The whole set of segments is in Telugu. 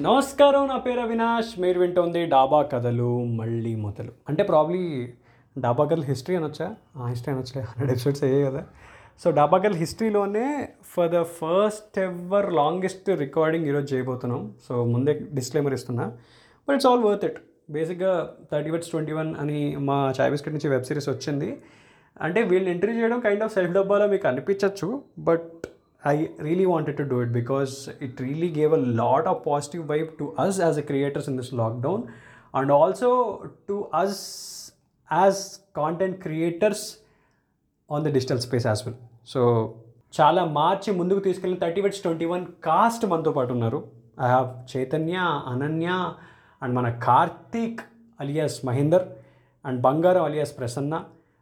నమస్కారం నా పేరు అవినాష్. మీరు వింటోంది డాబా కథలు మళ్ళీ మొదలు. అంటే ప్రాబ్లీ డాబా కథలు హిస్టరీ అనొచ్చా? ఆ హిస్టరీ అనొచ్చలే. హండ్రెడ్ ఎపిసోడ్స్ అయ్యాయి కదా. సో డాబా కథలు హిస్టరీలోనే for the first ever longest recording ఈరోజు చేయబోతున్నాం. సో ముందే డిస్క్లైమర్ ఇస్తున్నా. But it's all worth it బేసిక్గా థర్టీ బట్స్ ట్వంటీ వన్ అని మా చాయ్ బిస్కెట్ నుంచి వెబ్ సిరీస్ వచ్చింది. అంటే వీళ్ళని ఎంట్రీ చేయడం కైండ్ ఆఫ్ సెల్ఫ్ డబ్బాలో మీకు అనిపించవచ్చు but I really wanted to do it because it really gave a lot of positive vibe to us as a creators in this lockdown and also to us as content creators on the digital space as well so చాలా మార్చి ముందుకు తీసుకెళ్ళిన thirty weds twenty one cast మనతో పాటు ఉన్నారు. I have Chaitanya Ananya and మన Karthik alias Mahender and Bangaram alias Prasanna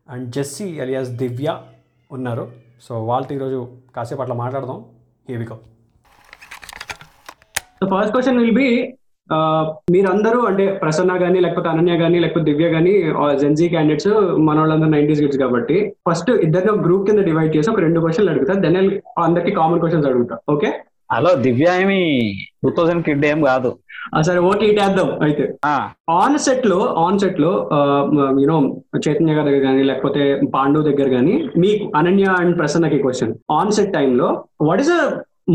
and Jessie alias Divya ఉన్నారు. సో వాళ్ళతో ఈరోజు కాసేపు అట్లా మాట్లాడదాం. హేవికో so first question will be మీరందరూ అంటే ప్రసన్న కానీ లేకపోతే అనన్య కానీ లేకపోతే దివ్య కానీ జెన్జీ క్యాండిడేట్స్ మన వాళ్ళందరూ నైన్టీస్ కిడ్స్ కాబట్టి ఫస్ట్ ఇద్దరిని గ్రూప్ కింద డివైడ్ చేసి ఒక రెండు క్వశ్చన్లు అడుగుతా దెన్ అందరికి కామన్ క్వశ్చన్స్ అడుగుతా ఓకే హలో దివ్య ఏమి టూ థౌసండ్ కిడ్ ఏం కాదు. సరే ఓకే ఇటేద్దాం అయితే. ఆ. ఆన్ సెట్లో ఆన్ సెట్లో యూనో చైతన్య గారి దగ్గర కానీ లేకపోతే పాండు దగ్గర కానీ మీకు అనన్య అండ్ ప్రసన్నకి క్వశ్చన్ ఆన్ సెట్ టైంలో what is a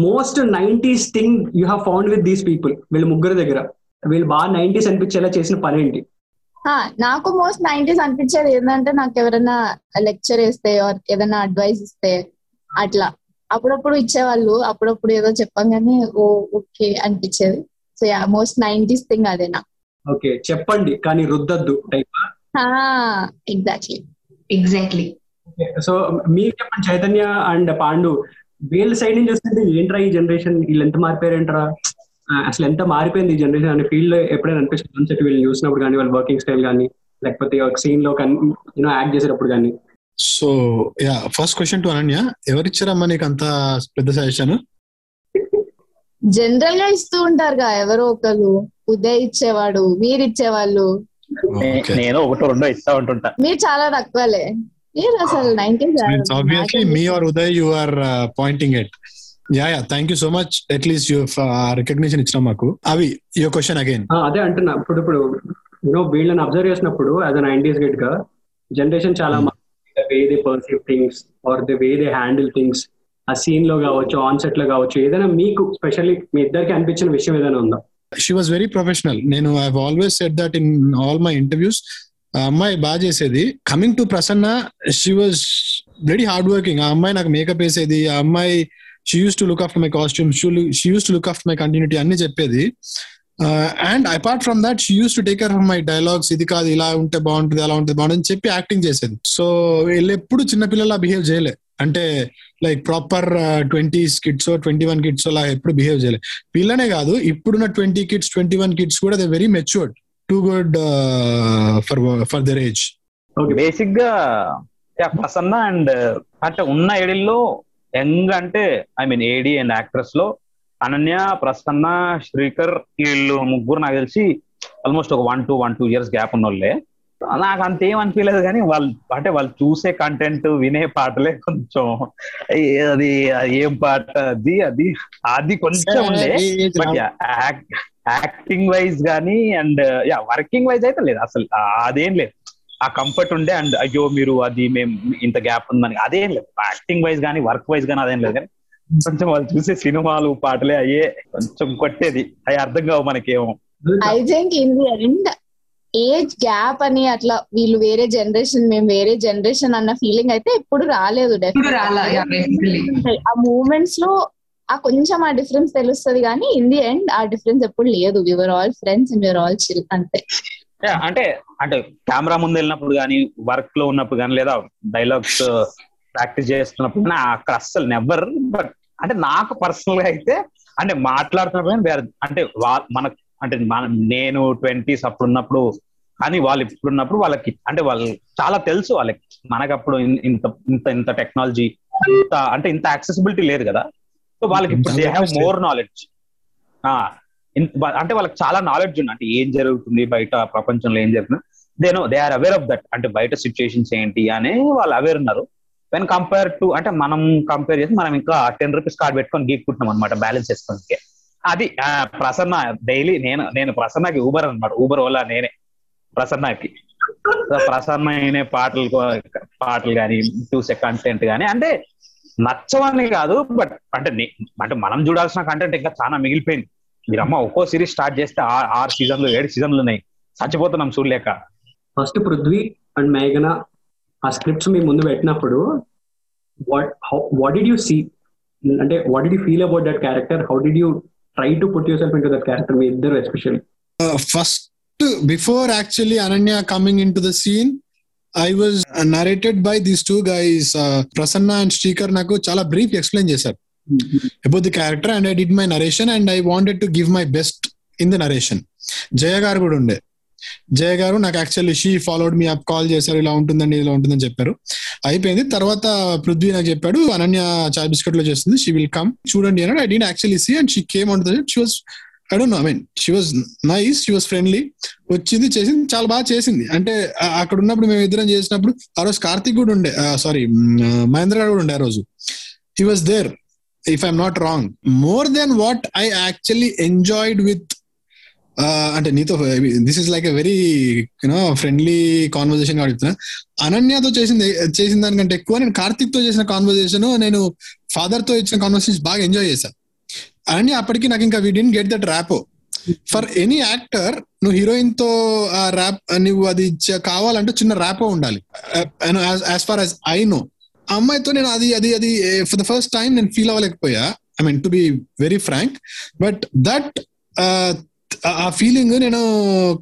most nineties thing you have found with these people వీళ్ళు ముగ్గురు దగ్గర. వీళ్ళు బాగా నైన్టీస్ అనిపించేలా చేసిన పని ఏంటి? నాకు మోస్ట్ నైన్టీస్ అనిపించేది ఏంటంటే నాకు ఎవరైనా లెక్చర్ ఇస్తే ఏదైనా అడ్వైస్ ఇస్తే అట్లా. అప్పుడప్పుడు ఇచ్చేవాళ్ళు అప్పుడప్పుడు ఏదో చెప్పంగానే ఓ ఓకే అనిపించేది. So yeah most nineties thing అదేనా ఓకే చెప్పండి కానీ రుద్దద్దు టైప్? ఎగ్జాక్ట్లీ. ఎగ్జాక్ట్లీ. సో మీరు చెప్పండి చైతన్య అండ్ పాండు వీళ్ళ సైడ్ నుంచి చూస్తుంటే ఏంట్రా ఈ జనరేషన్? వీళ్ళు ఎంత మారిపోయారంటారా? అసలు ఎంత మారిపోయింది ఈ జనరేషన్? అనే ఫీల్డ్లో ఎప్పుడైనా అనిపిస్తుంది? కాన్సెప్ట్ వీళ్ళు చూసినప్పుడు కానీ వాళ్ళ వర్కింగ్ స్టైల్ కానీ లేకపోతే ఒక సీన్లో యూనో యాక్ట్ చేసేటప్పుడు కానీ. So yeah first question to Ananya ఎవరిచ్చారమ్మా నీకు అంత పెద్ద సజెషన్ జనరల్గా ఇస్తూ ఉంటారుగా ఎవరో ఒకరు. ఉదయ్ ఇచ్చేవాడు మీరు ఇచ్చేవాళ్ళు. నేను ఒకటో రెండో ఇస్తా ఉంటుంటా. మీరు చాలా తక్కువలే. మీరు అసలు nineteen obviously me or Uday you are pointing at yeah yeah thank you so much at least you recognition ఇచ్చిన మాకు. అవి యువర్ క్వశ్చన్ అగైన్ అదే అంటున్నా. ఇప్పుడు ఇప్పుడు యూనో వీళ్ళని అబ్జర్వ్ చేసినప్పుడు యాజ్ అ నైన్టీస్ గెట్గా జనరేషన్ చాలా way they perceive things or the way they handle things ఆ సీన్లో కావచ్చు ఆన్ సెట్లో కావచ్చు ఏదైనా మీకు స్పెషల్లీ మీ ఇద్దరికి అనిపించిన విషయం ఏదైనా ఉందా? షీ వాజ్ వెరీ ప్రొఫెషనల్ నేను I always set that in all my interviews ఆ అమ్మాయి బాగా చేసేది. Coming to Prasanna she was very hard working ఆ అమ్మాయి నాకు మేకప్ వేసేది. ఆ అమ్మాయి she used to look after my costume she used to look after my continuity అన్ని చెప్పేది. And apart from that she used to take care from my dialogues ఇది కాదు ఇలా ఉంటే బాగుంటుంది అలా ఉంటుంది బాగుంటుంది అని చెప్పి యాక్టింగ్ చేసేది. సో వీళ్ళు ఎప్పుడు చిన్నపిల్లలా బిహేవ్ చేయలే. అంటే like proper twenties kids twenty one kids అలా ఎప్పుడు బిహేవ్ చేయలే. పిల్లనే కాదు ఇప్పుడున్న twenty kids twenty one kids కూడా they very matured too good for for their age బేసిక్గా ప్రసన్న అండ్ అంటే ఉన్న ఏడిల్లో యంగ్ అంటే ఐ మీన్ ఏడి అండ్ యాక్ట్రెస్లో అనన్య ప్రసన్న శ్రీకర్ వీళ్ళు ముగ్గురు నాకు తెలిసి ఆల్మోస్ట్ ఒక one two one two years gap ఉన్న వాళ్ళే నాకు అంతేం అనిపించలేదు కానీ వాళ్ళు అంటే వాళ్ళు చూసే కంటెంట్ వినే పాటలే కొంచెం. అది ఏం పాట? అది అది అది కొంచెం ఉండే. బట్ యాక్టింగ్ వైజ్ గానీ అండ్ యా వర్కింగ్ వైజ్ అయితే లేదు. అసలు అదేం లేదు. ఆ కంఫర్ట్ ఉండే అండ్ అయ్యో మీరు అది మేము ఇంత గ్యాప్ ఉందని అదేం లేదు. యాక్టింగ్ వైజ్ గానీ వర్క్ వైజ్ గానీ అదేం లేదు. కానీ కొంచెం వాళ్ళు చూసే సినిమాలు పాటలే అయ్యే కొంచెం కొట్టేది. అవి అర్థం కావు మనకేమో. I think in the end age gap అని అట్లా వీళ్ళు వేరే జనరేషన్ మేము వేరే జనరేషన్ అన్న ఫీలింగ్ అయితే ఎప్పుడు రాలేదు. ఆ మూమెంట్స్లో ఆ కొంచెం ఆ డిఫరెన్స్ తెలుస్తుంది కానీ ఇన్ ది ఎండ్ ఆ డిఫరెన్స్ ఎప్పుడు లేదు. We were all friends and we were all chill అంతే. అంటే అంటే కెమెరా ముందు వెళ్ళినప్పుడు కానీ వర్క్లో ఉన్నప్పుడు కానీ లేదా డైలాగ్స్ ప్రాక్టీస్ చేస్తున్నప్పుడు నా అక్కడ అస్సలు నెవర్ బట్ అంటే నాకు పర్సనల్గా అయితే అంటే మాట్లాడుతున్నప్పుడు వేరే అంటే మనకు అంటే మన నేను ట్వంటీస్ అప్పుడు ఉన్నప్పుడు కానీ వాళ్ళు ఇప్పుడు ఉన్నప్పుడు వాళ్ళకి అంటే వాళ్ళు చాలా తెలుసు వాళ్ళకి. మనకు అప్పుడు ఇన్- ఇంత ఇంత ఇంత టెక్నాలజీ ఇంత అంటే ఇంత యాక్సెసిబిలిటీ లేదు కదా. సో వాళ్ళకి ఇప్పుడు దే హ్యావ్ మోర్ నాలెడ్జ్ అంటే వాళ్ళకి చాలా నాలెడ్జ్ ఉంది. అంటే ఏం జరుగుతుంది బయట ప్రపంచంలో ఏం జరుగుతుంది? They know they are aware of that అంటే బయట సిచ్యుయేషన్స్ ఏంటి అని వాళ్ళు అవేర్ ఉన్నారు. వెన్ కంపేర్ టు అంటే మనం కంపేర్ చేసి మనం ఇంకా టెన్ రూపీస్ కార్డ్ పెట్టుకొని గీక్కుంటున్నాం అనమాట బ్యాలెన్స్ చేసుకోవడానికి అది ఆ, ప్రసన్న డైలీ నేను నేను ప్రసన్నకి ఊబర్ అనమాట ఊబర్ ఓలా నేనే ప్రసన్నకి. ప్రసన్న అయిన పాటలు పాటలు కానీ చూసే కంటెంట్ కానీ అంటే నచ్చవని కాదు బట్ అంటే అంటే మనం చూడాల్సిన కంటెంట్ ఇంకా చాలా మిగిలిపోయింది. మీరమ్మ ఒక్కో సిరీస్ స్టార్ట్ చేస్తే ఆ- ఆరు సీజన్లు ఏడు సీజన్లు ఉన్నాయి. చచ్చిపోతున్నాం చూడలేక. ఫస్ట్ పృథ్వీ అండ్ మేఘన ఆ స్క్రిప్ట్స్ మీ ముందు పెట్టినప్పుడు what what did you see అంటే what did you feel about that character how did you try to put yourself into that character మీ ఇద్దరు especially first before actually Ananya coming into the scene I was narrated by these two guys Prasanna and Srikar నాకు చాలా బ్రీఫ్ ఎక్స్ప్లెయిన్ చేశారు. About the character and I did my narration and I wanted to give my best in the narration Jaya garu కూడా ఉండే. జయ గారు నాకు actually she followed me up call చేశారు ఇలా ఉంటుందండి ఇలా ఉంటుందని చెప్పారు. అయిపోయింది. తర్వాత పృథ్వీ నాకు చెప్పాడు అనన్య చాయ్ బిస్కెట్లో చేస్తుంది షీ విల్ కమ్ చూడండి అన్నాడు. I didn't actually see and she came on she was I don't know I mean she was nice she was friendly వచ్చింది చేసింది చాలా బాగా చేసింది. అంటే అక్కడ ఉన్నప్పుడు మేము ఇద్దరం చేసినప్పుడు ఆ రోజు కార్తిక్ కూడా ఉండే సారీ మహేంద్ర గారు కూడా ఉండే ఆ రోజు. He was there if I'm not wrong more then what I actually enjoyed with అంటే నీతో this is like a very you know friendly conversation అడుగుతున్నా అనన్యతో చేసింది చేసిన దానికంటే ఎక్కువ నేను కార్తిక్తో చేసిన కాన్వర్జేషన్ నేను ఫాదర్తో ఇచ్చిన కాన్వర్సేషన్ బాగా ఎంజాయ్ చేశాను అనన్య అప్పటికి నాకు ఇంకా we did get that rapport for any actor నువ్వు హీరోయిన్తో ఆ ర్యాప్ నువ్వు అది కావాలంటే చిన్న ర్యాప్ ఉండాలి. As far as I know అమ్మాయితో నేను అది అది అది ఫర్ ద ఫస్ట్ టైం నేను feel అవ్వలేకపోయా. I mean to be very frank but that ఆ ఫీలింగ్ నేను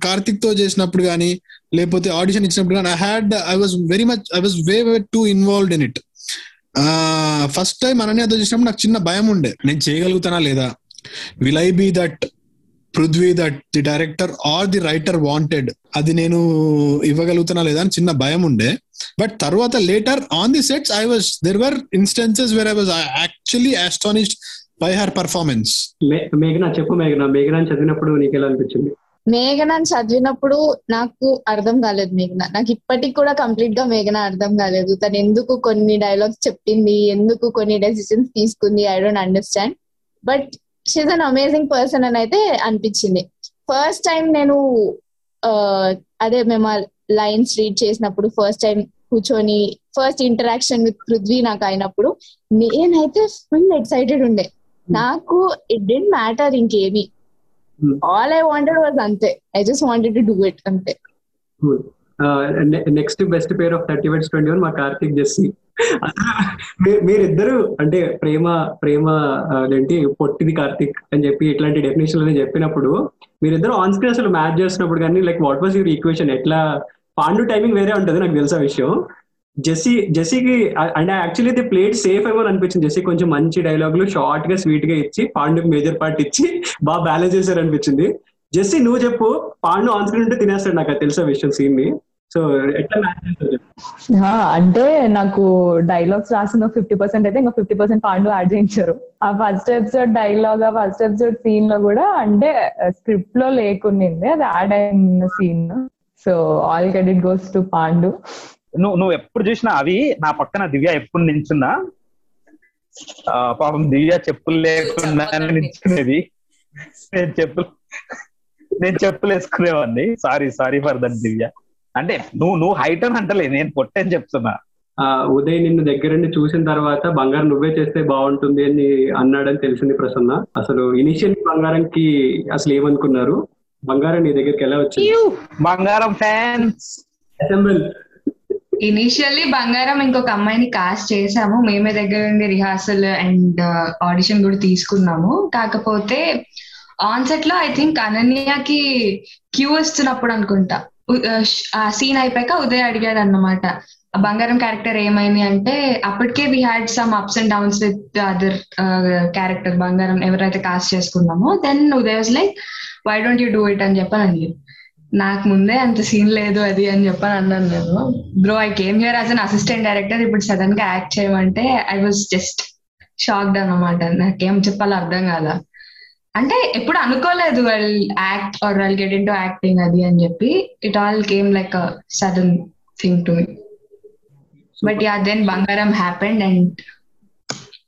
కార్తిక్తో చేసినప్పుడు కానీ లేకపోతే ఆడిషన్ ఇచ్చినప్పుడు కానీ I had I was very much I was way way too involved in it first time అనన్యతో చేసినప్పుడు నాకు చిన్న భయం ఉండే. నేను చేయగలుగుతానా లేదా? Will I be that Prithvi that the director or the writer wanted అది నేను ఇవ్వగలుగుతానా లేదా అని చిన్న భయం ఉండే. బట్ తర్వాత later on the sets I was there were instances where I was actually astonished by her performance మేఘన చెప్పు మేఘన మేఘన చదివినప్పుడు నీకు ఎలా అనిపించింది? మేఘన చదివినప్పుడు నాకు అర్థం కాలేదు మేఘన. నాకు ఇప్పటికి కూడా కంప్లీట్గా మేఘన అర్థం కాలేదు. తను ఎందుకు కొన్ని డైలాగ్స్ చెప్పింది ఎందుకు కొన్ని డెసిషన్స్ తీసుకుంది I don't understand but she's an amazing person అని అయితే అనిపించింది. ఫస్ట్ టైం నేను అదే మేము లైన్స్ రీడ్ చేసినప్పుడు ఫస్ట్ టైం కూర్చొని ఫస్ట్ ఇంటరాక్షన్ విత్ పృథ్వీ నాకు అయినప్పుడు నేనైతే ఫుల్ ఎక్సైటెడ్ ఉండే. నాకు ఇట్ డెంట్ మ్యాటర్ ఇంకేమి Hmm. All I wanted was అంతే I just wanted to do it అంతే next best pair of thirty weds twenty one మా కార్తిక్ జెస్సీ. మీరిద్దరు అంటే ప్రేమ ప్రేమ ఏంటి పొట్టిది కార్తిక్ అని చెప్పి ఇట్లాంటి డెఫినేషన్ అని చెప్పినప్పుడు మీరిద్దరు ఆన్ స్క్రీన్ అసలు మ్యాచ్ చేస్తున్నప్పుడు కానీ like what was your equation ఎట్లా పాండు టైమింగ్ వేరే ఉంటుంది నాకు తెలుసా విషయం. జెస్సీ జెస్సీకి అంటే యాక్చువల్లీ ది ప్లేట్ సేఫ్ ఏమో అనిపించింది. జెస్సీ కొంచెం మంచి డైలాగులు షార్ట్గా స్వీట్గా ఇచ్చి పాండుకి మేజర్ పార్ట్ ఇచ్చి బాగా బ్యాలెన్స్ చేశారు అనిపించింది జెస్సీ నువ్వు చెప్పు. పాండు ఆన్ స్క్రీన్ ఉంటే తినేస్తాడు నాకు తెలుసా విషయం సీన్ని. సో ఎట్లా అంటే నాకు డైలాగ్స్ రాసిన ఫిఫ్టీ పర్సెంట్ అయితే ఇంకా ఫిఫ్టీ పర్సెంట్ పాండు యాడ్ చేయించారు. ఆ ఫస్ట్ ఎపిసోడ్ డైలాగ్ ఆ ఫస్ట్ ఎపిసోడ్ సీన్లో కూడా అంటే స్క్రిప్ట్లో లేకునింది అది యాడ్ అయిన scene so all credit goes to Pandu. నువ్వు నువ్వు ఎప్పుడు చూసినా అవి నా పక్కన దివ్య ఎప్పుడు నించున్నా ఆ, పాపం దివ్య చెప్పులు లేకుండా నించునేది నేను చెప్పులు నేను చెప్పులు వేసుకునేవాడిని. Sorry sorry for that Divya. అంటే నువ్వు నువ్వు హైట్ అని అంటలే నేను పొట్టని చెప్తున్నా. ఆ ఉదయ్ నిన్ను దగ్గరుండి చూసిన తర్వాత బంగారం నువ్వే చేస్తే బాగుంటుంది అని అన్నాడని తెలిసింది ప్రసన్న. అసలు ఇనిషియల్ బంగారంకి అసలు ఏమనుకున్నారు? బంగారం నీ దగ్గరికి ఎలా వచ్చింది? బంగారం ఫ్యాన్స్ అసెంబ్ల్ ఇనిషియల్లీ బంగారం ఇంకొక అమ్మాయిని కాస్ట్ చేసాము. మేమే దగ్గర ఉండి రిహార్సల్ అండ్ ఆడిషన్ కూడా తీసుకున్నాము. కాకపోతే ఆన్సెట్లో ఐ థింక్ అనన్యకి క్యూ ఇస్తున్నప్పుడు అనుకుంటా. ఆ, సీన్ అయిపోయాక ఉదయ్ అడిగాడు అన్నమాట ఆ బంగారం క్యారెక్టర్ ఏమైంది అంటే అప్పటికే we had some ups and downs with other character Bangaram ఎవరైతే కాస్ట్ చేసుకున్నామో then Uday was like why don't you do it అని చెప్పని అడిగారు నాకు ముందే అంత సీన్ లేదు అది అని చెప్పని అన్నాను నేను. Bro I came here as an assistant director ఇప్పుడు సడన్గా యాక్ట్ చేయమంటే ఐ వాజ్ జస్ట్ షాక్డ్ అన్నమాట. నాకేం చెప్పాలో అర్థం కాదా అంటే ఎప్పుడు అనుకోలేదు వాళ్ళు యాక్ట్ ఆర్ వాళ్ళు గెట్ ఇన్ టు యాక్టింగ్ అది అని చెప్పి. It all came like a sudden thing to me but yeah then బంగారం హ్యాపెండ్ అండ్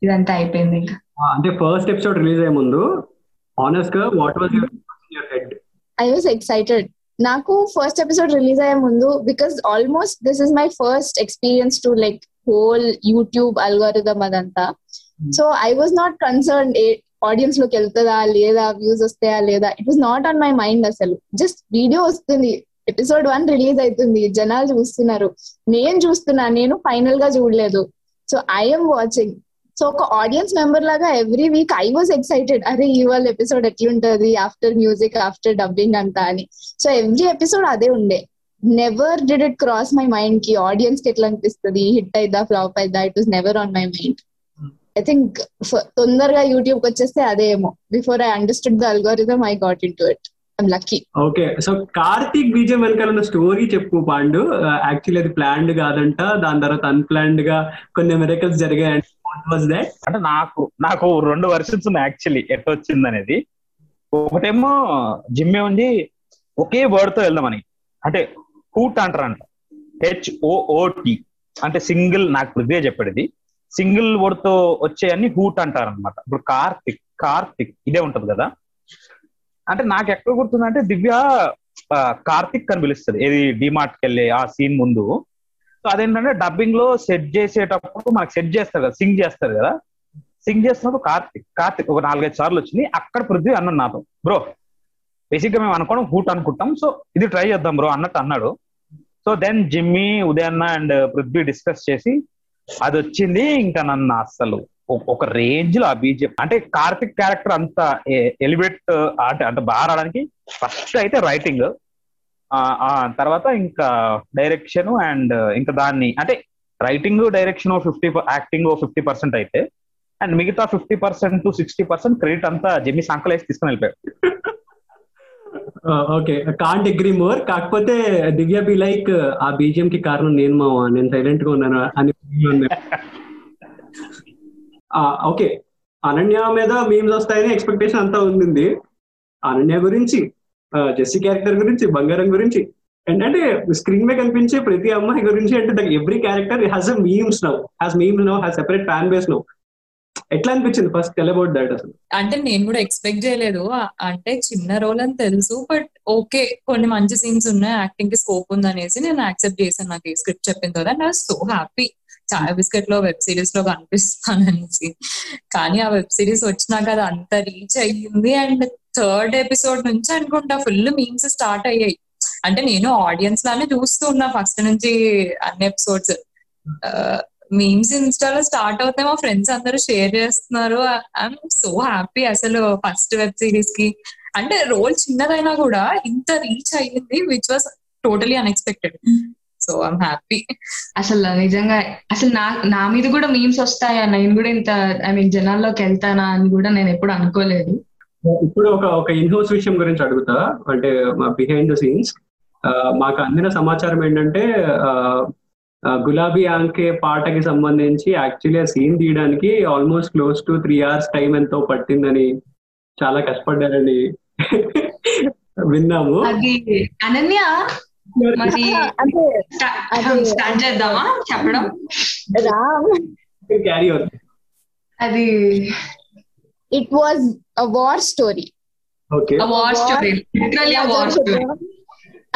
ఇదంతా అయిపోయింది ఇంకా. అంటే ఫస్ట్ ఎపిసోడ్ రిలీజ్ అయ్యే ముందు ఆనెస్ట్గా what was your head I was excited నాకు ఫస్ట్ ఎపిసోడ్ రిలీజ్ అయ్యే ముందు because almost this is my first experience to like whole YouTube algorithm అదంతా. So I was not concern ఆడియన్స్లోకి వెళ్తుందా లేదా వ్యూస్ వస్తాయా లేదా it was not on my mind అసలు. జస్ట్ వీడియో వస్తుంది ఎపిసోడ్ వన్ రిలీజ్ అవుతుంది జనాలు చూస్తున్నారు. నేను చూస్తున్నా నేను ఫైనల్గా చూడలేదు. సో ఐఎమ్ వాచింగ్ సో ఒక ఆడియన్స్ మెంబర్ లాగా every week I was excited అరే ఇవాళ ఎపిసోడ్ ఎట్లుంటది? ఆఫ్టర్ మ్యూజిక్ ఆఫ్టర్ డబ్బింగ్ అంతా అని. సో ఎవ్రీ ఎపిసోడ్ అదే ఉండే. Never did it cross my మైండ్కి ఆడియన్స్కి ఎట్లా అనిపిస్తుంది? హిట్ అయిద్దా flop అయిద్దా? It was never on my mind I think తొందరగా యూట్యూబ్కి వచ్చేస్తే అదే ఏమో. Before I understood the algorithm I got into it I'm lucky okay so Karthik BGM వెనకాల ఉన్న స్టోరీ చెప్పు పాండు. Uh, యాక్చువల్లీ అది ప్లాన్డ్ కాదంట. దాని తర్వాత అన్ప్లాన్డ్గా కొన్ని మెరకల్స్ జరిగాయంట. అంటే నాకు నాకు రెండు వర్షన్స్ ఉన్నాయి యాక్చువల్లీ ఎట్ వచ్చింది అనేది. ఒకటేమో జిమ్మే ఉంది. ఒకే వర్డ్తో వెళ్దామని అంటే హూట్ అంటారంట. హెచ్ఓఓటి అంటే సింగిల్ నాకు పృథ్వీ చెప్పేది. సింగిల్ వర్డ్తో వచ్చేయన్ని హూట్ అంటారు అనమాట ఇప్పుడు కార్తిక్ కార్తిక్ ఇదే ఉంటది కదా. అంటే నాకు ఎక్కడ గుర్తుందంటే దివ్య కార్తిక్ అని పిలుస్తుంది. ఏది డిమార్ట్కి వెళ్ళే ఆ సీన్ ముందు. సో అదేంటంటే డబ్బింగ్లో సెట్ చేసేటప్పుడు మనకు సెట్ చేస్తారు కదా సింగ్ చేస్తారు కదా. సింగ్ చేస్తున్నప్పుడు కార్తిక్ కార్తిక్ ఒక నాలుగైదు సార్లు వచ్చింది. అక్కడ పృథ్వీ అన్నాడు నాతో బ్రో బేసిక్గా మేము అనుకోవడం హూట్ అనుకుంటాం. సో ఇది ట్రై చేద్దాం బ్రో అన్నట్టు అన్నాడు. సో దెన్ జిమ్మీ ఉదయన్న అండ్ పృథ్వీ డిస్కస్ చేసి అది వచ్చింది ఇంకా నన్ను అస్సలు ఒక- రేంజ్లో ఆ బీజేపీ అంటే కార్తిక్ క్యారెక్టర్ అంత ఎలివేట్ అంటే అంటే బాగా రావడానికి ఫస్ట్ అయితే రైటింగ్ తర్వాత ఇంకా డైరెక్షన్ అండ్ ఇంకా దాన్ని అంటే writing direction fifty acting fifty percent అయితే అండ్ మిగతా fifty percent to sixty percent credit అంతా జెమ్మి సంకలు వేసి తీసుకుని వెళ్ళిపోయాడు. ఓకే. కాంట్ అగ్రీ మోర్ కాకపోతే దివ్య బి లైక్ ఆ బీజియం కి కారణం నేను మావా? నేను సైలెంట్గా ఉన్నాను? అని ఓకే. అనన్య మీద మీమ్స్ వస్తాయని ఎక్స్పెక్టేషన్ అంతా ఉంది అనన్య గురించి జెస్సీ క్యారెక్టర్ గురించి బంగారం గురించి. ఏంటంటే స్క్రీన్ మీద కనిపించే ప్రతి అమ్మాయి గురించి అంటే every character has a memes now has memes now has separate fan base now ఎట్లా అనిపించింది ఫస్ట్ టెల్ అబౌట్ దట్ అసలు. అంటే నేను కూడా ఎక్స్పెక్ట్ చేయలేదు. అంటే చిన్న రోల్ అని తెలుసు బట్ ఓకే కొన్ని మంచి సీన్స్ ఉన్నాయి. యాక్టింగ్కి స్కోప్ ఉంది అనేసి నేను యాక్సెప్ట్ చేశాను. నాకు స్క్రిప్ట్ చెప్పిన తర్వాత ఐ సో హ్యాపీ చాయ్ బిస్కెట్లో వెబ్ సిరీస్లో కనిపిస్తాననేసి. కానీ ఆ వెబ్ సిరీస్ వచ్చినాక అది అంత రీచ్ అయ్యింది. అండ్ థర్డ్ ఎపిసోడ్ నుంచి అనుకుంటా ఫుల్ మీమ్స్ స్టార్ట్ అయ్యాయి. అంటే నేను ఆడియన్స్ లానే చూస్తూ ఉన్నా ఫస్ట్ నుంచి అన్ని ఎపిసోడ్స్ మీమ్స్ ఇన్స్టాలో స్టార్ట్ అవుతాయి మా ఫ్రెండ్స్ అందరూ షేర్ చేస్తున్నారు. ఐఎమ్ సో హ్యాపీ అసలు ఫస్ట్ వెబ్ సిరీస్కి అంటే రోల్ చిన్నదైనా కూడా ఇంత రీచ్ అయ్యింది which was totally unexpected so I'm happy. అసలు నిజంగా అసలు నా నా మీద కూడా మీమ్స్ వస్తాయా? నేను కూడా ఇంత ఐ మీన్ జనాల్లోకి వెళ్తానా అని కూడా నేను ఎప్పుడు అనుకోలేదు. ఇప్పుడు ఒక ఒక ఇన్హౌస్ విషయం గురించి అడుగుతా. అంటే బిహైండ్ ద సీన్స్ మాకు అందిన సమాచారం ఏంటంటే గులాబీ ఆంకే పాటకి సంబంధించి యాక్చువల్లీ ఆ సీన్ తీయడానికి almost close to three hours time ఎంతో పట్టిందని చాలా కష్టపడ్డారని విన్నాము. అది అనన్య మరి అంటే అది- స్టార్ట్ చేద్దామా చెప్పడం? It was a war story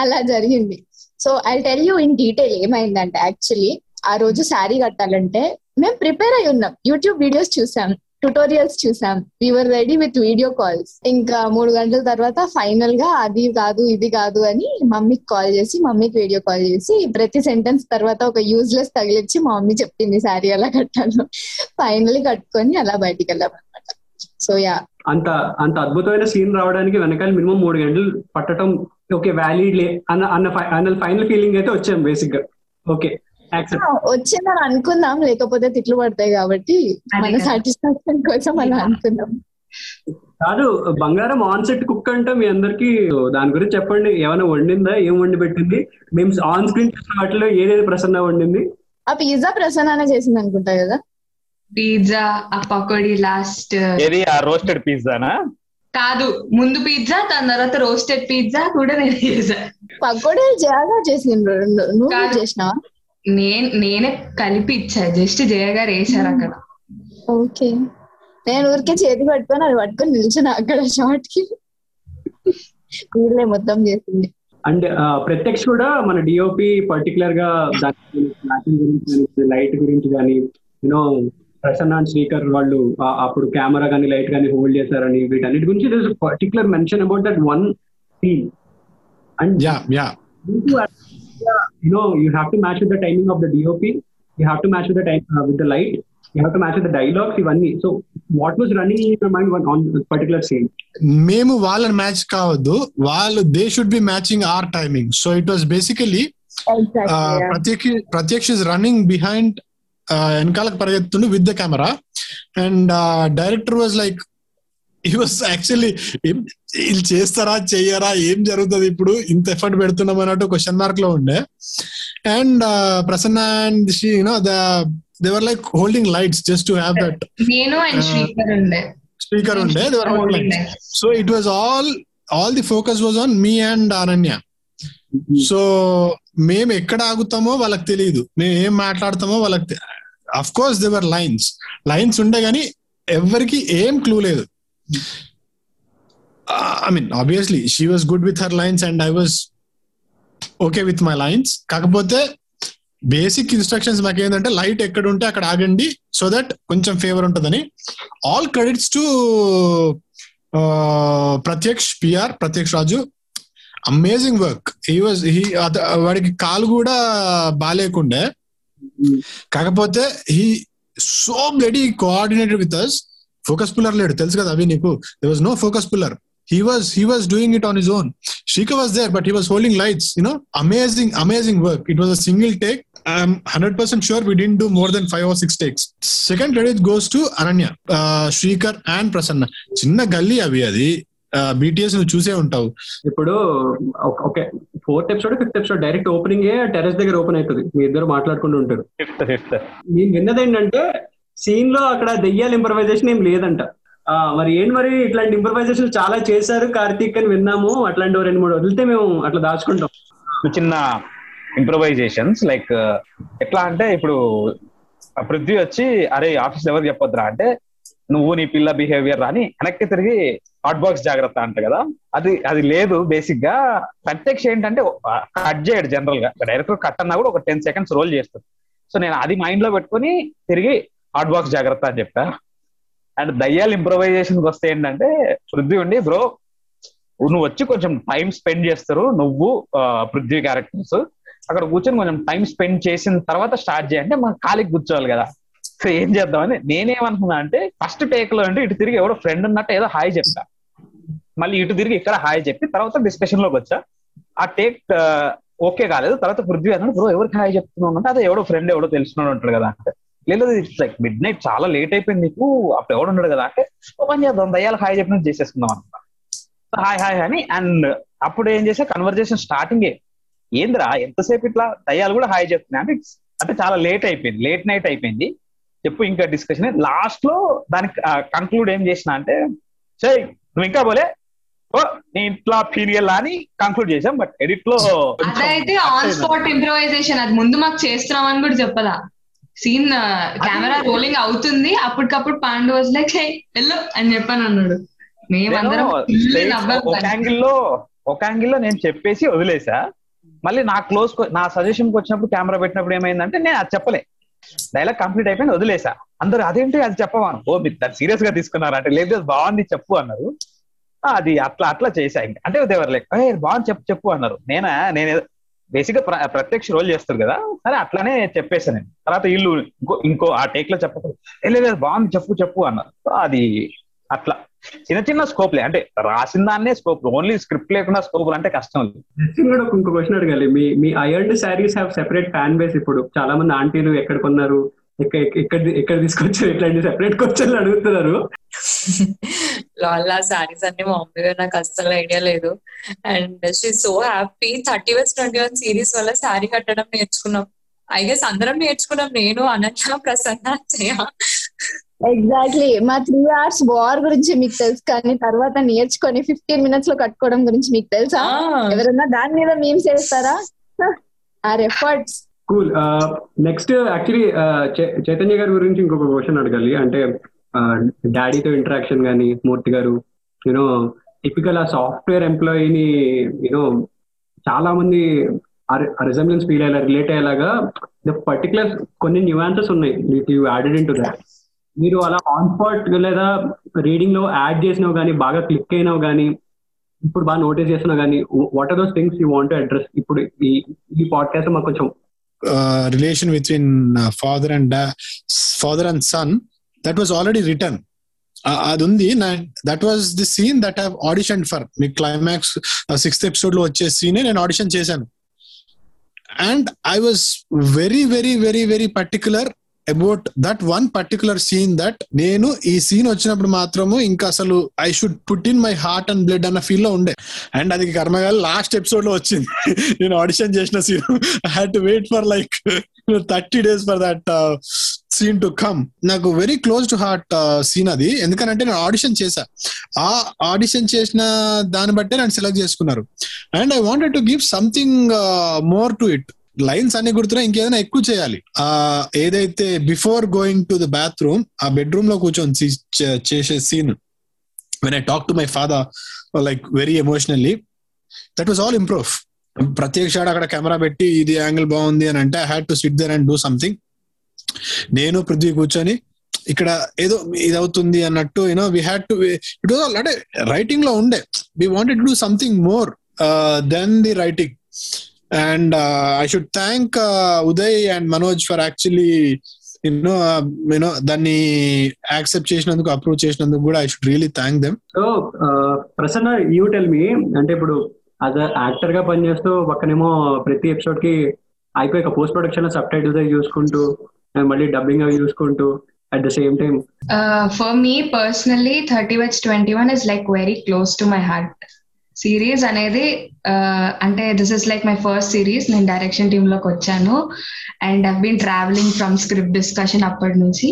అలా జరిగింది. So I tell you in detail ఏమైందంటే యాక్చువల్లీ ఆ రోజు శారీ కట్టాలంటే మేము ప్రిపేర్ అయి ఉన్నాం. యూట్యూబ్ వీడియోస్ చూసాం. ట్యుటోరియల్స్ చూసాం. We're ready with video calls ఇంకా మూడు గంటల తర్వాత ఫైనల్గా అది కాదు ఇది కాదు అని మమ్మీకి కాల్ చేసి మమ్మీకి వీడియో కాల్ చేసి ప్రతి సెంటెన్స్ తర్వాత ఒక యూజ్లెస్ తగిలిచ్చి మా మమ్మీ చెప్పింది శారీ ఎలా కట్టాలో. ఫైనల్లీ కట్టుకొని అలా బయటికి వెళ్ళాం అనమాట సో యా అంత అంత అద్భుతమైన సీన్ రావడానికి వెనకాల మినిమం మూడు గంటలు పట్టడం ఓకే వ్యాలిడ్ లే అన్న అన్న ఫైనల్ ఫీలింగ్ అయితే వచ్చాం బేసిక్గా. ఓకే వచ్చిందని అనుకుందాం లేకపోతే తిట్లు పడతాయి కాబట్టి మన కదా. సాటిస్ఫాక్షన్ కోసం అలా అనుకుందాం. కాదు బంగారం ఆన్ సెట్ కుక్ అంటే మీ అందరికి దాని గురించి చెప్పండి ఏమైనా వండిందా ఏం వండి పెట్టింది? మేము ఆన్ స్క్రీన్ చూసిన వాటిలో ఏదేది ప్రసన్న వండింది? ఆ పిజ్జా ప్రసన్న చేసింది అనుకుంటా కదా. పిజ్జా ఆ పకోడీ లాస్ట్ ఏది? ఆ రోస్టెడ్ పిజ్జానా కాదు ముందు పిజ్జా దాని తర్వాత రోస్టెడ్ పిజ్జా కూడా నేను చేసా పకోడీ జయాగా చేసిండ్రు నువ్వు కాదు. చేసినావా? నేను నేనే కలిపి ఇచ్చా జస్ట్ జయ గారు వేసారు అక్కడ. ఓకే. నేను ఊరికే చేతి పట్టుకొని అది పట్టుకొని నిల్చున్నా అక్కడ షార్ట్కి వీళ్ళే మొత్తం చేసింది. అండ్ ప్రత్యక్ష కూడా మన డిఓపి పర్టికులర్గా దాని గురించి లైట్ గురించి కానీ యూనో ప్రసన్న అండ్ శ్రీకర్ వాళ్ళు అప్పుడు కెమెరా కానీ లైట్ కానీ హోల్డ్ చేశారని వీటన్నిటి గురించి particular mention about that one scene and yeah yeah you know you have to match with the timing of the DOP. You have to match with the time uh, with the light. You have to match with the dialogues. ఇవన్నీ so what was running in your mind on particular scene మేము వాళ్ళని మ్యాచ్ కావద్దు వాళ్ళు they should be matching or timing so it was basically Prathyaksha Prathyaksha is running behind వెనకాలకు పరిగెత్తుండు with the camera and director was like ఈ వాజ్ యాక్చువల్లీ వీళ్ళు చేస్తారా చెయ్యరా ఏం జరుగుతుంది ఇప్పుడు? ఇంత ఎఫర్ట్ పెడుతున్నాం అన్నట్టు క్వశ్చన్ మార్క్లో ఉండే. And Prasanna and you know they were like holding lights just to have that speaker ఉండే. They were holding so it was all all the focus was on me and Ananya so మేము ఎక్కడ ఆగుతామో వాళ్ళకి తెలియదు మేము ఏం మాట్లాడతామో వాళ్ళకి of course they were lines lines ఉండే కానీ ఎవరికి ఏం క్లూ లేదు. I mean obviously she was good with her lines and I was okay with my lines కాకపోతే బేసిక్ ఇన్స్ట్రక్షన్స్ మాకు ఏంటంటే లైట్ ఎక్కడ ఉంటే అక్కడ ఆగండి సో దట్ కొంచెం ఫేవర్ ఉంటుందని. All credits to Prathyaksh PR Prathyaksh Raju amazing work he was he వాడికి కాలు కూడా బాగాలేకుండే కాకపోతే he so bloody coordinated with us focus puller లేడు తెలుసు కదా అవి నీకు they was no focus puller he was he was doing it on his own Shika was there but he was holding lights you know amazing amazing work it was a single take i'm 100% sure we didn't do more than five or six takes second credit goes to ananya uh, Shrikar and prasanna చిన్న గల్లీ అవి అది బీటీఎస్ నువ్వు చూసే ఉంటావు ఇప్పుడు okay fourth episode fifth episode direct opening terrace దగ్గర ఓపెన్ అవుతుంది మీ ఇద్దరు మాట్లాడుకుంటూ ఉంటారు. నేను విన్నది ఏంటంటే సీన్లో అక్కడ దెయ్యాల ఇంప్రవైజేషన్ ఏం లేదంట. మరి ఏంటి మరి ఇట్లాంటి ఇంప్రవైజేషన్ చాలా చేశారు కార్తీక్ అని విన్నాము. అట్లాంటి ఓ రెండు మూడు వదిలితే మేము అట్లా దాచుకుంటాం. చిన్న ఇంప్రొవైజేషన్స్ లైక్ ఎట్లా అంటే ఇప్పుడు పృథ్వీ వచ్చి అరే ఆఫీస్ ఎవరు చెప్పొద్దురా? అంటే నువ్వు నీ పిల్ల బిహేవియర్ అని వెనక్కి తిరిగి హాట్ బాక్స్ జాగ్రత్త అంట కదా. అది అది లేదు బేసిక్గా. ప్రత్యక్ష ఏంటంటే కట్ చేయడు జనరల్గా. డైరెక్టర్ కట్ అన్నా కూడా ఒక టెన్ సెకండ్స్ రోల్ చేస్తుంది సో నేను అది మైండ్లో పెట్టుకొని తిరిగి హాట్ బాక్స్ జాగ్రత్త అని చెప్పా. అండ్ దయ్యాలు ఇంప్రొవైజేషన్ వస్తే ఏంటంటే పృథ్వీ ఉండి బ్రో నువ్వు వచ్చి కొంచెం టైం స్పెండ్ చేస్తారు. నువ్వు పృథ్వీ క్యారెక్టర్స్ అక్కడ కూర్చొని కొంచెం టైం స్పెండ్ చేసిన తర్వాత స్టార్ట్ చేయంటే మనం ఖాళీకి కూర్చోవాలి కదా. సో ఏం చేద్దామని నేనేమనుకున్నా అంటే ఫస్ట్ టేక్లో అంటే ఇటు తిరిగి ఎవడో ఫ్రెండ్ ఉన్నట్టు ఏదో హాయ్ చెప్తా మళ్ళీ ఇటు తిరిగి ఇక్కడ హాయ్ చెప్పి తర్వాత డిస్కషన్లోకి వచ్చా. ఆ టేక్ ఓకే కాలేదు. తర్వాత పృథ్వీ అన్నాడు బ్రో ఎవరికి హాయ్ చెప్తున్నావు? అంటే అదే ఎవడో ఫ్రెండ్ ఎవడో తెలిసినాడు ఉంటాడు కదా అంటే. లేదు ఇట్స్ లైక్ మిడ్ నైట్ చాలా లేట్ అయిపోయింది నీకు. అప్పుడు ఎవడు ఉన్నాడు కదా అంటే ఓ పని చేద్దాం దయ్యాలు హాయ్ చెప్పినట్టు చేసేసుకుందాం అనమాట హాయ్ హాయ్ అని అండ్ అప్పుడు ఏం చేసా? కన్వర్జేషన్ స్టార్టింగ్ ఏందిరా ఎంతసేపు ఇట్లా దయ్యాలు కూడా హాయ్ చెప్తున్నాయి? అంటే అంటే చాలా లేట్ అయిపోయింది. లేట్ నైట్ అయిపోయింది. చెప్పు ఇంకా డిస్కషన్ లాస్ట్లో దానికి కంక్లూడ్ ఏం చేసిన అంటే సరే నువ్వు ఇంకా పోలే. ఓ నీ ఇంట్లో ఫీలియల్ అని కంక్లూడ్ చేసాం బట్ ఎడిట్లో అదైతే ఆన్ స్పాట్ ఇంప్రూవైజేషన్ అది ముందు మాకు చేస్తున్నాం అని కూడా చెప్పదా సీన్ కెమెరా రోలింగ్ అవుతుంది. అప్పటికప్పుడు పాండు వాజ్ లైక్ వెళ్ళు అని చెప్పాను అన్నాడు. ఒక. యాంగిల్లో ఒక యాంగిల్లో నేను చెప్పేసి వదిలేసా. మళ్ళీ నా క్లోజ్ నా సజెషన్కి వచ్చినప్పుడు కెమెరా పెట్టినప్పుడు ఏమైందంటే నేను అది చెప్పలే. డైలాగ్ కంప్లీట్ అయిపోయింది వదిలేసా. అందరు అదేంటి అది చెప్పవాను. ఓ మీరు దాన్ని సీరియస్గా తీసుకున్నారు అంటే లేదు బాగుంది చెప్పు అన్నారు. అది అట్లా అట్లా చేసా ఇంకా అంటే దేవర్ లైక్ ఏ బాగుంది చెప్పు చెప్పు అన్నారు. నేనా నేను బేసిక్గా ప్రత్యక్ష రోల్ చేస్తారు కదా సరే అట్లానే చెప్పేసాను నేను. తర్వాత వీళ్ళు ఇంకో ఇంకో ఆ టేక్లో చెప్పకూడదు లేదు బాగుంది చెప్పు చెప్పు అన్నారు. అది అట్లా. చిన్న చిన్న స్కోప్లే అంటే రాసిన దాన్నే స్కోప్ ఓన్లీ స్క్రిప్ట్ లేకుండా స్కోప్ అంటే కష్టం కూడా ఇంకో క్వశ్చన్ అడగాలి. మీ మీ ironed saris have separate fan base ఇప్పుడు. చాలా మంది ఆంటీలు ఎక్కడ కొన్నారు? ఎక్కడ ఎక్కడ తీసుకొచ్చారు? ఇట్లాంటి సెపరేట్ క్వశ్చన్లు అడుగుతున్నారు. లాల్లా సారీస్ అన్ని మా మమ్మీ నాకు అస్సలు ఐడియా లేదు. And she so happy thirty ones twenty one series వల్ల శారీ కట్టడం నేర్చుకున్నాం. ఐ గెస్ అందరం నేర్చుకున్నాం. నేను అనన్య ప్రసన్న జయ ఎగ్జాక్ట్లీ మా త్రీ అవర్స్ వార్ గురించి మీకు తెలుసు కానీ తర్వాత నేర్చుకొని ఫిఫ్టీన్ మినిట్స్లో కట్టుకోవడం గురించి మీకు తెలుసా? ఎవరన్నా దాని మీద మేము చేస్తారా or efforts. Cool next actually Chaitanya గారి గురించి ఇంకొక క్వశ్చన్ అడగాలి. అంటే డాడీతో ఇంటరాక్షన్ కానీ మూర్తి గారు యూనో టిపికల్ ఆ సాఫ్ట్వేర్ ఎంప్లాయీని యూనో చాలా మంది రిజంబ్లెన్స్ ఫీల్ అయ్యేలా రిలేట్ అయ్యేలాగా ద పర్టికులర్ కొన్ని న్యూఆన్సెస్ ఉన్నాయి. You added in to that మీరు అలా ఆన్ స్పాట్ లేదా రీడింగ్లో యాడ్ చేసినావు కానీ బాగా క్లిక్ అయినావు కానీ ఇప్పుడు బాగా నోటీస్ చేసినా కానీ what are those things you want address ఇప్పుడు ఈ ఈ పాడ్కాస్ట్ మాకు కొంచెం relation between father and father and son that was already written అది ఉంది that was the scene that have audition for me climax sixth ఎపిసోడ్లో వచ్చే సీనే నేను ఆడిషన్ చేశాను. And I was very very very very particular about that one particular scene that నేను ఈ సీన్ వచ్చినప్పుడు మాత్రము ఇంకా అసలు I should put in my heart and blood అన్న ఫీల్లో ఉండే. అండ్ అది కర్మగా లాస్ట్ ఎపిసోడ్లో వచ్చింది. నేను ఆడిషన్ చేసిన scene I had to wait for like thirty days for that scene to come నాకు very close to heart scene అది. ఎందుకంటే నేను ఆడిషన్ చేశా. ఆ ఆడిషన్ చేసిన దాన్ని బట్టే నన్ను సెలెక్ట్ చేసుకున్నారు. And I wanted to give something more to it lines అన్ని గుర్తున్నా ఇంకేదైనా ఎక్కువ చేయాలి. ఆ ఏదైతే before going to the bathroom ఆ బెడ్రూమ్లో కూర్చొని చేసే scene. When I talk to my father like very emotionally that was all improve ప్రత్యేక షాట్ అక్కడ కెమెరా పెట్టి ఇది యాంగిల్ బాగుంది అని అంటే I had to sit there and do something నేను పృథ్వీ కూర్చొని ఇక్కడ ఏదో ఇది అవుతుంది అన్నట్టు you know we had to it was అంటే రైటింగ్లో ఉండే. We wanted to do something more than the writing and I should thank Uday and Manoj for actually you know you know దాన్ని యాక్సెప్ట్ చేసినందుకు అప్రూవ్ చేసినందుకు కూడా I should really thank them so Prasanna you tell me అంటే ఇప్పుడు యాజ్ యాక్టర్గా పనిచేస్తూ పక్కనేమో ప్రతి ఎపిసోడ్కి అయిపోయాక పోస్ట్ ప్రొడక్షన్లో సబ్ టైటిల్స్ అవి చూసుకుంటూ and మళ్ళీ డబ్బింగ్ అవి చూసుకుంటూ at the same time Uh, for me personally, 30 Wets 21 is like very close to my heart. Series అనేది అంటే this is like my first series నేను డైరెక్షన్ టీమ్లోకి వచ్చాను. And I been traveling from script discussion అప్పటి నుంచి.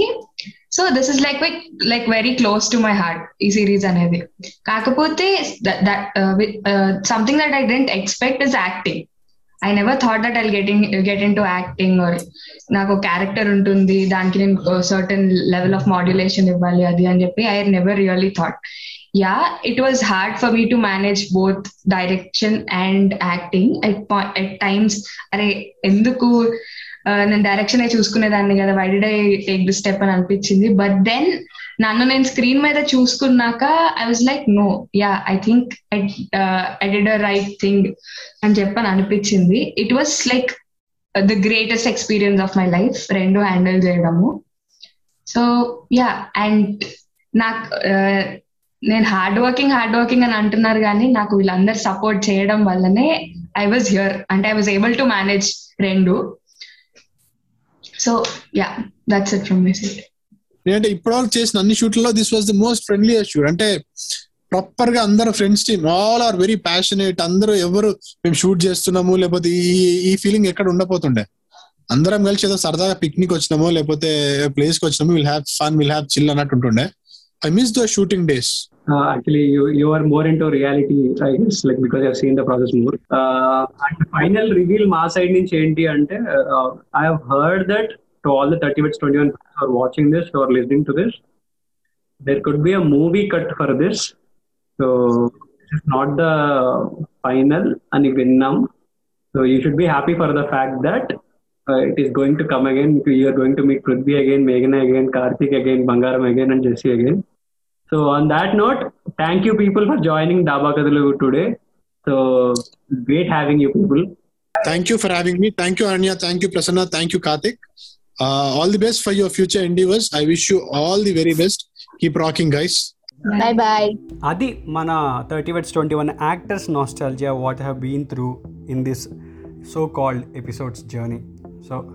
So this is like like very close to my heart ఈ సిరీస్ అనేది. కాకపోతే something that I didn't expect is acting I never thought that I getting get into acting or నాకు క్యారెక్టర్ ఉంటుంది. దానికి నేను సర్టన్ లెవెల్ ఆఫ్ మాడ్యులేషన్ ఇవ్వాలి అది అని చెప్పి I never really thought yeah it was hard for me to manage both direction and acting at times అరే ఎందుకు uh, నేను డైరెక్షన్ చూసుకునేదాన్ని కదా why did I take the step అని అనిపించింది. బట్ దెన్ నన్ను నేను స్క్రీన్ మీద చూసుకున్నాక I was like no yeah I think I did a right thing అని చెప్పని అనిపించింది. It was like the greatest experience of my life రెండు హ్యాండిల్ చేయడము. సో యా అండ్ నాకు నేను హార్డ్ వర్కింగ్ హార్డ్ వర్కింగ్ అని అంటున్నారు కానీ నాకు వీళ్ళందరూ సపోర్ట్ చేయడం వల్లనే ఐ వాజ్ హియర్ అంటే I was able to manage రెండు. So yeah that's it from my side ఇప్పటివరకు చేసిన అన్ని షూట్లలో this was the most friendly shoot అంటే ప్రాపర్గా అందరూ friends team all are very passionate అందరూ ఎవరు మేము షూట్ చేస్తున్నాము లేకపోతే ఈ ఈ ఫీలింగ్ ఎక్కడ ఉండపోతుండే అందరం కలిసి ఏదో సరదాగా పిక్నిక్ వచ్చినామో లేకపోతే ప్లేస్కి వచ్చినామో will have fun will have chill అన్నట్టు ఉంటుండే. I miss the shooting days actually you you are more into reality I guess like because I seen the process more and final reveal మా సైడ్ నుంచి ఏంటి అంటే I have heard that to all the thirty bets twenty one are watching this or listening to this there could be a movie cut for this. So this is not the final అని విన్నాం. So you should be happy for the fact that it is going to come again you are going to meet Prithvi again మేఘన again Karthik again Bangaram again and Jessie again so on that note thank you people for joining Daaba Kathalu today so great having you people thank you for having me thank you Anya thank you Prasanna thank you Karthik all the best for your future endeavours I wish you all the very best keep rocking guys bye bye అది మన thirty weds twenty one actors nostalgia what have been through in this so called episodes journey so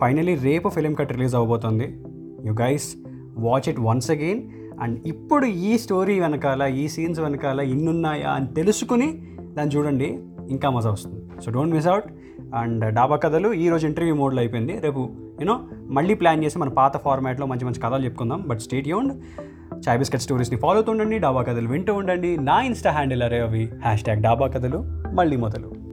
finally రేపు ఫిలిం కట్ రిలీజ్ అవబోతుంది. You guys watch it once again and ఇప్పుడు ఈ స్టోరీ వెనకాల ఈ సీన్స్ వెనకాల ఇన్నున్నాయా అని తెలుసుకుని దాన్ని చూడండి. ఇంకా మజా వస్తుంది. So don't miss out and డాబా కథలు ఈరోజు ఇంటర్వ్యూ మోడ్లో అయిపోయింది. రేపు యూనో మళ్ళీ ప్లాన్ చేసి మన పాత ఫార్మాట్లో మంచి మంచి కథలు చెప్పుకుందాం. But state Yoon chai biscuit స్టోరీస్ని follow అవుతుండండి డాబా కథలు వింటూ ఉండండి. నా ఇన్స్టా హ్యాండిల్ అరే అవి. హ్యాష్ ట్యాగ్ డాబా కథలు. మళ్ళీ మొదలు.